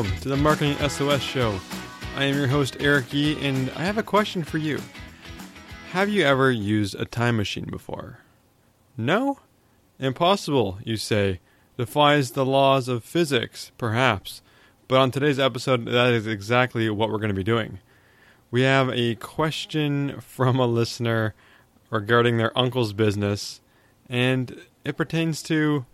Welcome to the Marketing SOS Show. I am your host, Eric Yee, and I have a question for you. Have you ever used a time machine before? No? Impossible, you say. Defies the laws of physics, perhaps. But on today's episode, that is exactly what we're going to be doing. We have a question from a listener regarding their uncle's business, and it pertains to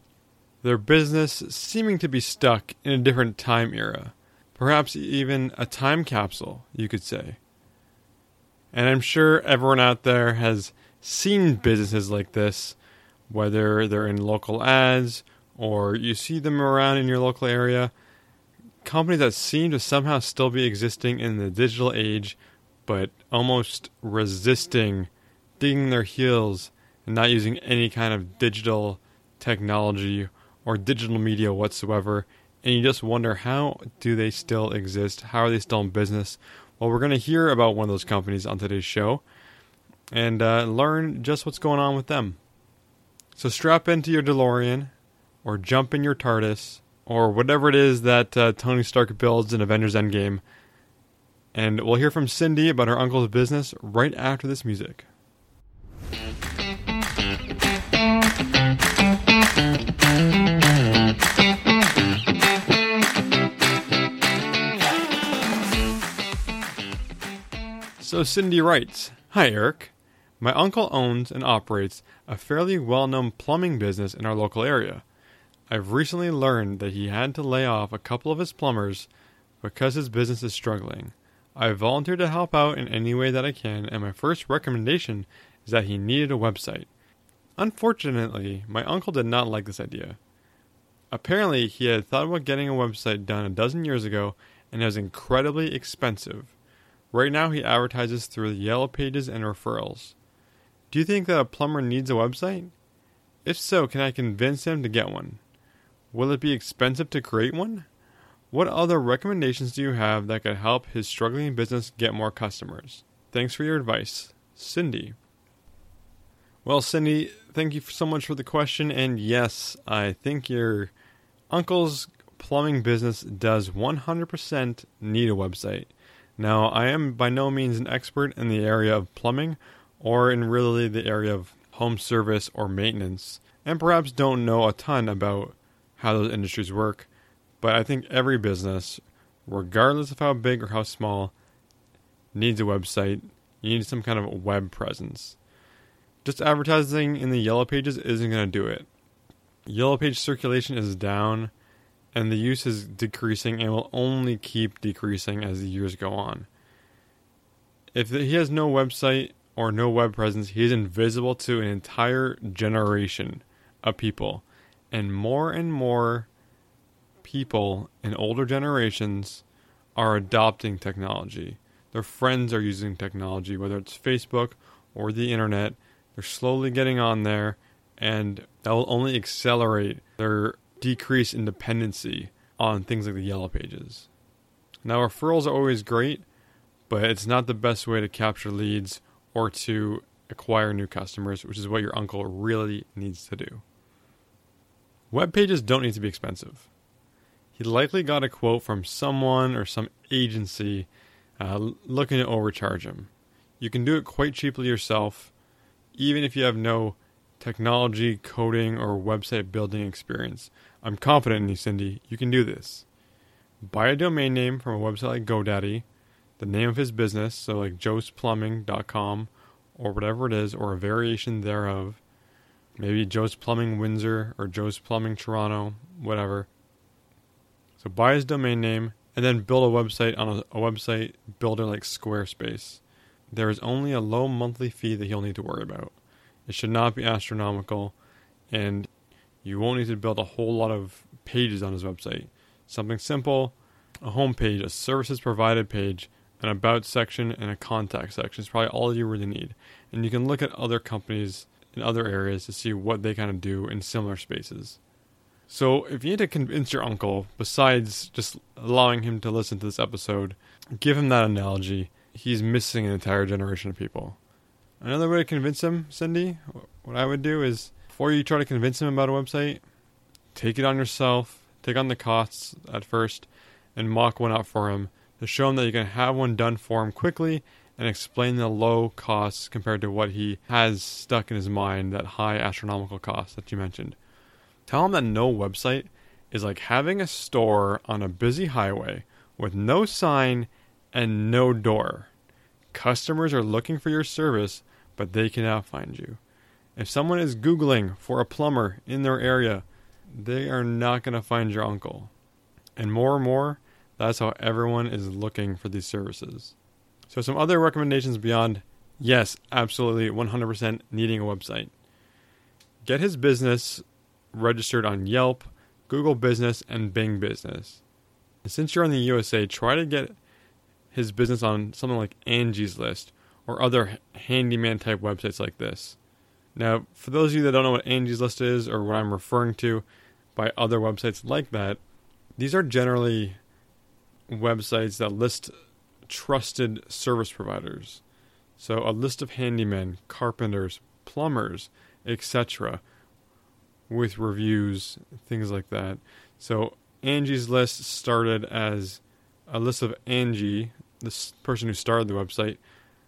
their business seeming to be stuck in a different time era. Perhaps even a time capsule, you could say. And I'm sure everyone out there has seen businesses like this, whether they're in local ads or you see them around in your local area. Companies that seem to somehow still be existing in the digital age, but almost resisting digging their heels and not using any kind of digital technology or digital media whatsoever and you just wonder how do they still exist? How are they still in business? Well we're going to hear about one of those companies on today's show and uh, learn just what's going on with them. So strap into your delorean or jump in your tardis or whatever it is that uh, tony stark builds in avengers endgame and we'll hear from cindy about her uncle's business right after this music So Cindy writes Hi, Eric. My uncle owns and operates a fairly well known plumbing business in our local area. I've recently learned that he had to lay off a couple of his plumbers because his business is struggling. I volunteered to help out in any way that I can, and my first recommendation is that he needed a website. Unfortunately, my uncle did not like this idea. Apparently, he had thought about getting a website done a dozen years ago, and it was incredibly expensive. Right now, he advertises through the Yellow Pages and referrals. Do you think that a plumber needs a website? If so, can I convince him to get one? Will it be expensive to create one? What other recommendations do you have that could help his struggling business get more customers? Thanks for your advice. Cindy. Well, Cindy, thank you so much for the question. And yes, I think your uncle's plumbing business does 100% need a website. Now, I am by no means an expert in the area of plumbing or in really the area of home service or maintenance, and perhaps don't know a ton about how those industries work, but I think every business, regardless of how big or how small, needs a website. You need some kind of web presence. Just advertising in the yellow pages isn't going to do it. Yellow page circulation is down and the use is decreasing and will only keep decreasing as the years go on. If he has no website or no web presence, he is invisible to an entire generation of people. And more and more people in older generations are adopting technology. Their friends are using technology, whether it's Facebook or the internet. They're slowly getting on there, and that will only accelerate their decrease in dependency on things like the yellow pages. Now, referrals are always great, but it's not the best way to capture leads or to acquire new customers, which is what your uncle really needs to do. Web pages don't need to be expensive. He likely got a quote from someone or some agency uh, looking to overcharge him. You can do it quite cheaply yourself, even if you have no technology, coding, or website building experience. I'm confident in you, Cindy. You can do this. Buy a domain name from a website like GoDaddy, the name of his business, so like joesplumbing.com or whatever it is, or a variation thereof. Maybe Joe's Plumbing Windsor or Joe's Plumbing Toronto, whatever. So buy his domain name and then build a website on a, a website builder like Squarespace. There is only a low monthly fee that he'll need to worry about. It should not be astronomical, and you won't need to build a whole lot of pages on his website. Something simple, a home page, a services provided page, an about section, and a contact section is probably all you really need. And you can look at other companies in other areas to see what they kind of do in similar spaces. So, if you need to convince your uncle, besides just allowing him to listen to this episode, give him that analogy. He's missing an entire generation of people. Another way to convince him, Cindy, what I would do is before you try to convince him about a website, take it on yourself, take on the costs at first and mock one out for him to show him that you can have one done for him quickly and explain the low costs compared to what he has stuck in his mind, that high astronomical cost that you mentioned. Tell him that no website is like having a store on a busy highway with no sign and no door. Customers are looking for your service, but they cannot find you. If someone is Googling for a plumber in their area, they are not going to find your uncle. And more and more, that's how everyone is looking for these services. So, some other recommendations beyond yes, absolutely 100% needing a website. Get his business registered on Yelp, Google Business, and Bing Business. And since you're in the USA, try to get his business on something like Angie's List or other handyman type websites like this. Now, for those of you that don't know what Angie's List is or what I'm referring to by other websites like that, these are generally websites that list trusted service providers. So, a list of handymen, carpenters, plumbers, etc., with reviews, things like that. So, Angie's List started as a list of Angie, this person who started the website,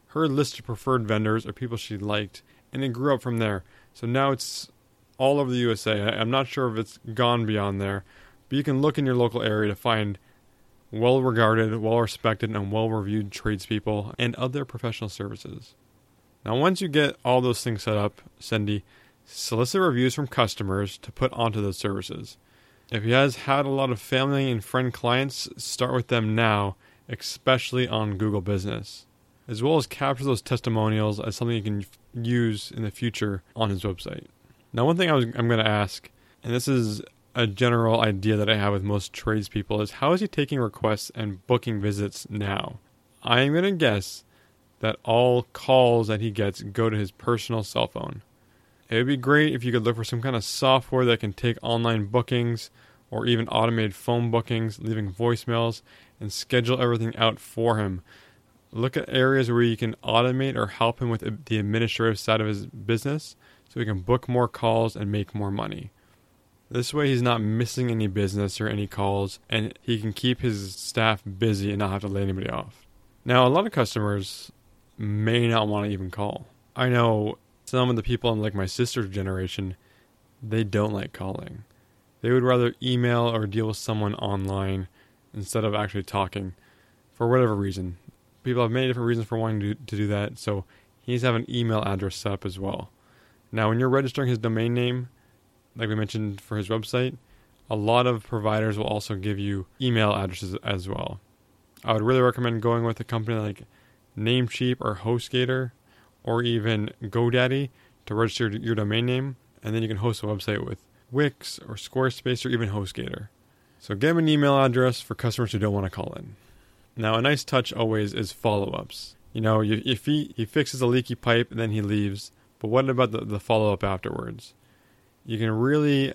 her list of preferred vendors or people she liked, and it grew up from there. So now it's all over the USA. I'm not sure if it's gone beyond there, but you can look in your local area to find well regarded, well respected, and well reviewed tradespeople and other professional services. Now, once you get all those things set up, Cindy, solicit reviews from customers to put onto those services. If he has had a lot of family and friend clients, start with them now, especially on Google Business, as well as capture those testimonials as something you can use in the future on his website. Now, one thing I was, I'm going to ask, and this is a general idea that I have with most tradespeople, is how is he taking requests and booking visits now? I am going to guess that all calls that he gets go to his personal cell phone. It would be great if you could look for some kind of software that can take online bookings or even automated phone bookings, leaving voicemails, and schedule everything out for him. Look at areas where you can automate or help him with the administrative side of his business so he can book more calls and make more money. This way, he's not missing any business or any calls, and he can keep his staff busy and not have to lay anybody off. Now, a lot of customers may not want to even call. I know some of the people in like my sister's generation, they don't like calling. They would rather email or deal with someone online instead of actually talking for whatever reason. People have many different reasons for wanting to, to do that, so he needs to have an email address set up as well. Now, when you're registering his domain name, like we mentioned for his website, a lot of providers will also give you email addresses as well. I would really recommend going with a company like Namecheap or HostGator or even GoDaddy to register your domain name, and then you can host a website with Wix or Squarespace or even HostGator. So him an email address for customers who don't want to call in. Now, a nice touch always is follow ups. You know, if he, he fixes a leaky pipe and then he leaves, but what about the, the follow up afterwards? You can really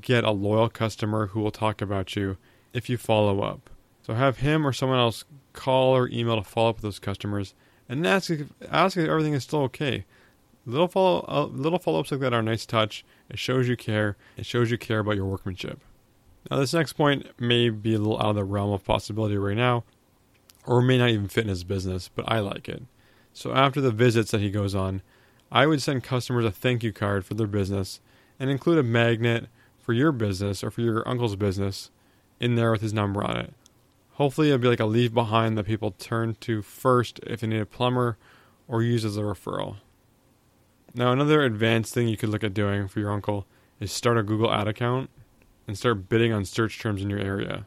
get a loyal customer who will talk about you if you follow up. So have him or someone else call or email to follow up with those customers and ask if, ask if everything is still okay. Little follow uh, little follow ups like that are a nice touch. It shows you care. It shows you care about your workmanship. Now, this next point may be a little out of the realm of possibility right now, or may not even fit in his business, but I like it. So after the visits that he goes on, I would send customers a thank you card for their business and include a magnet for your business or for your uncle's business in there with his number on it. Hopefully, it'll be like a leave behind that people turn to first if they need a plumber or use as a referral. Now, another advanced thing you could look at doing for your uncle is start a Google ad account and start bidding on search terms in your area.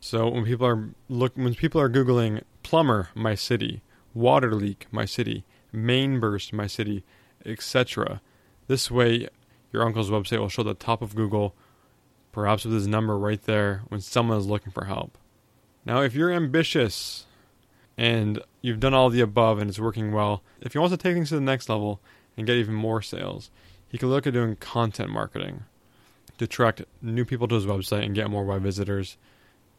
So when people are look when people are googling plumber my city, water leak my city, main burst my city, etc. This way your uncle's website will show the top of Google, perhaps with his number right there when someone is looking for help. Now if you're ambitious and you've done all the above and it's working well, if you want to take things to the next level and get even more sales, he can look at doing content marketing to attract new people to his website and get more web visitors.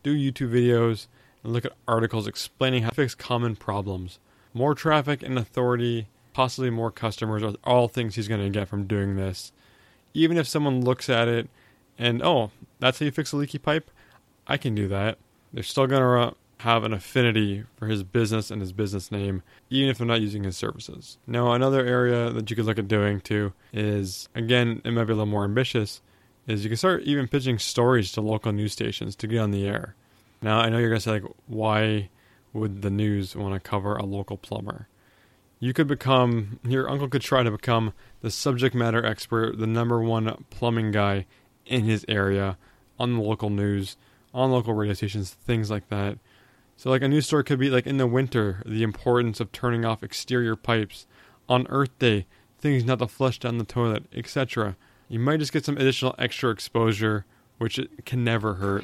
Do YouTube videos and look at articles explaining how to fix common problems. More traffic and authority, possibly more customers, are all things he's going to get from doing this. Even if someone looks at it and, oh, that's how you fix a leaky pipe. I can do that. They're still going to have an affinity for his business and his business name, even if they're not using his services. Now, another area that you could look at doing too is, again, it might be a little more ambitious, is you can start even pitching stories to local news stations to get on the air. Now, I know you're going to say, like, why would the news want to cover a local plumber? You could become, your uncle could try to become the subject matter expert, the number one plumbing guy in his area on the local news, on local radio stations, things like that. So, like a news story could be like in the winter, the importance of turning off exterior pipes. On Earth Day, things not to flush down the toilet, etc. You might just get some additional extra exposure, which can never hurt.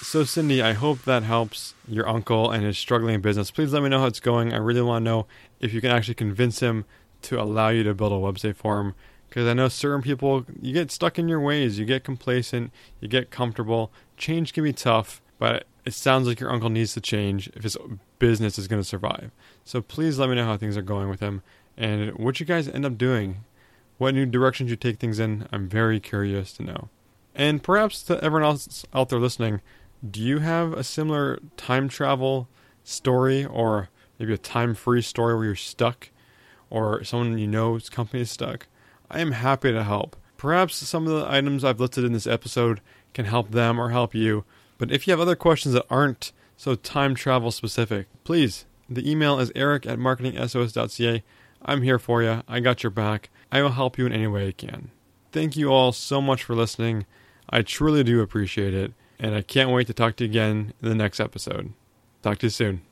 So, Cindy, I hope that helps your uncle and his struggling business. Please let me know how it's going. I really want to know if you can actually convince him to allow you to build a website for him. Because I know certain people, you get stuck in your ways, you get complacent, you get comfortable. Change can be tough, but it sounds like your uncle needs to change if his business is going to survive. So please let me know how things are going with him and what you guys end up doing. What new directions you take things in. I'm very curious to know. And perhaps to everyone else out there listening, do you have a similar time travel story or maybe a time free story where you're stuck or someone you know's company is stuck? I am happy to help. Perhaps some of the items I've listed in this episode can help them or help you. But if you have other questions that aren't so time travel specific, please, the email is eric at marketingsos.ca. I'm here for you. I got your back. I will help you in any way I can. Thank you all so much for listening. I truly do appreciate it and I can't wait to talk to you again in the next episode. Talk to you soon.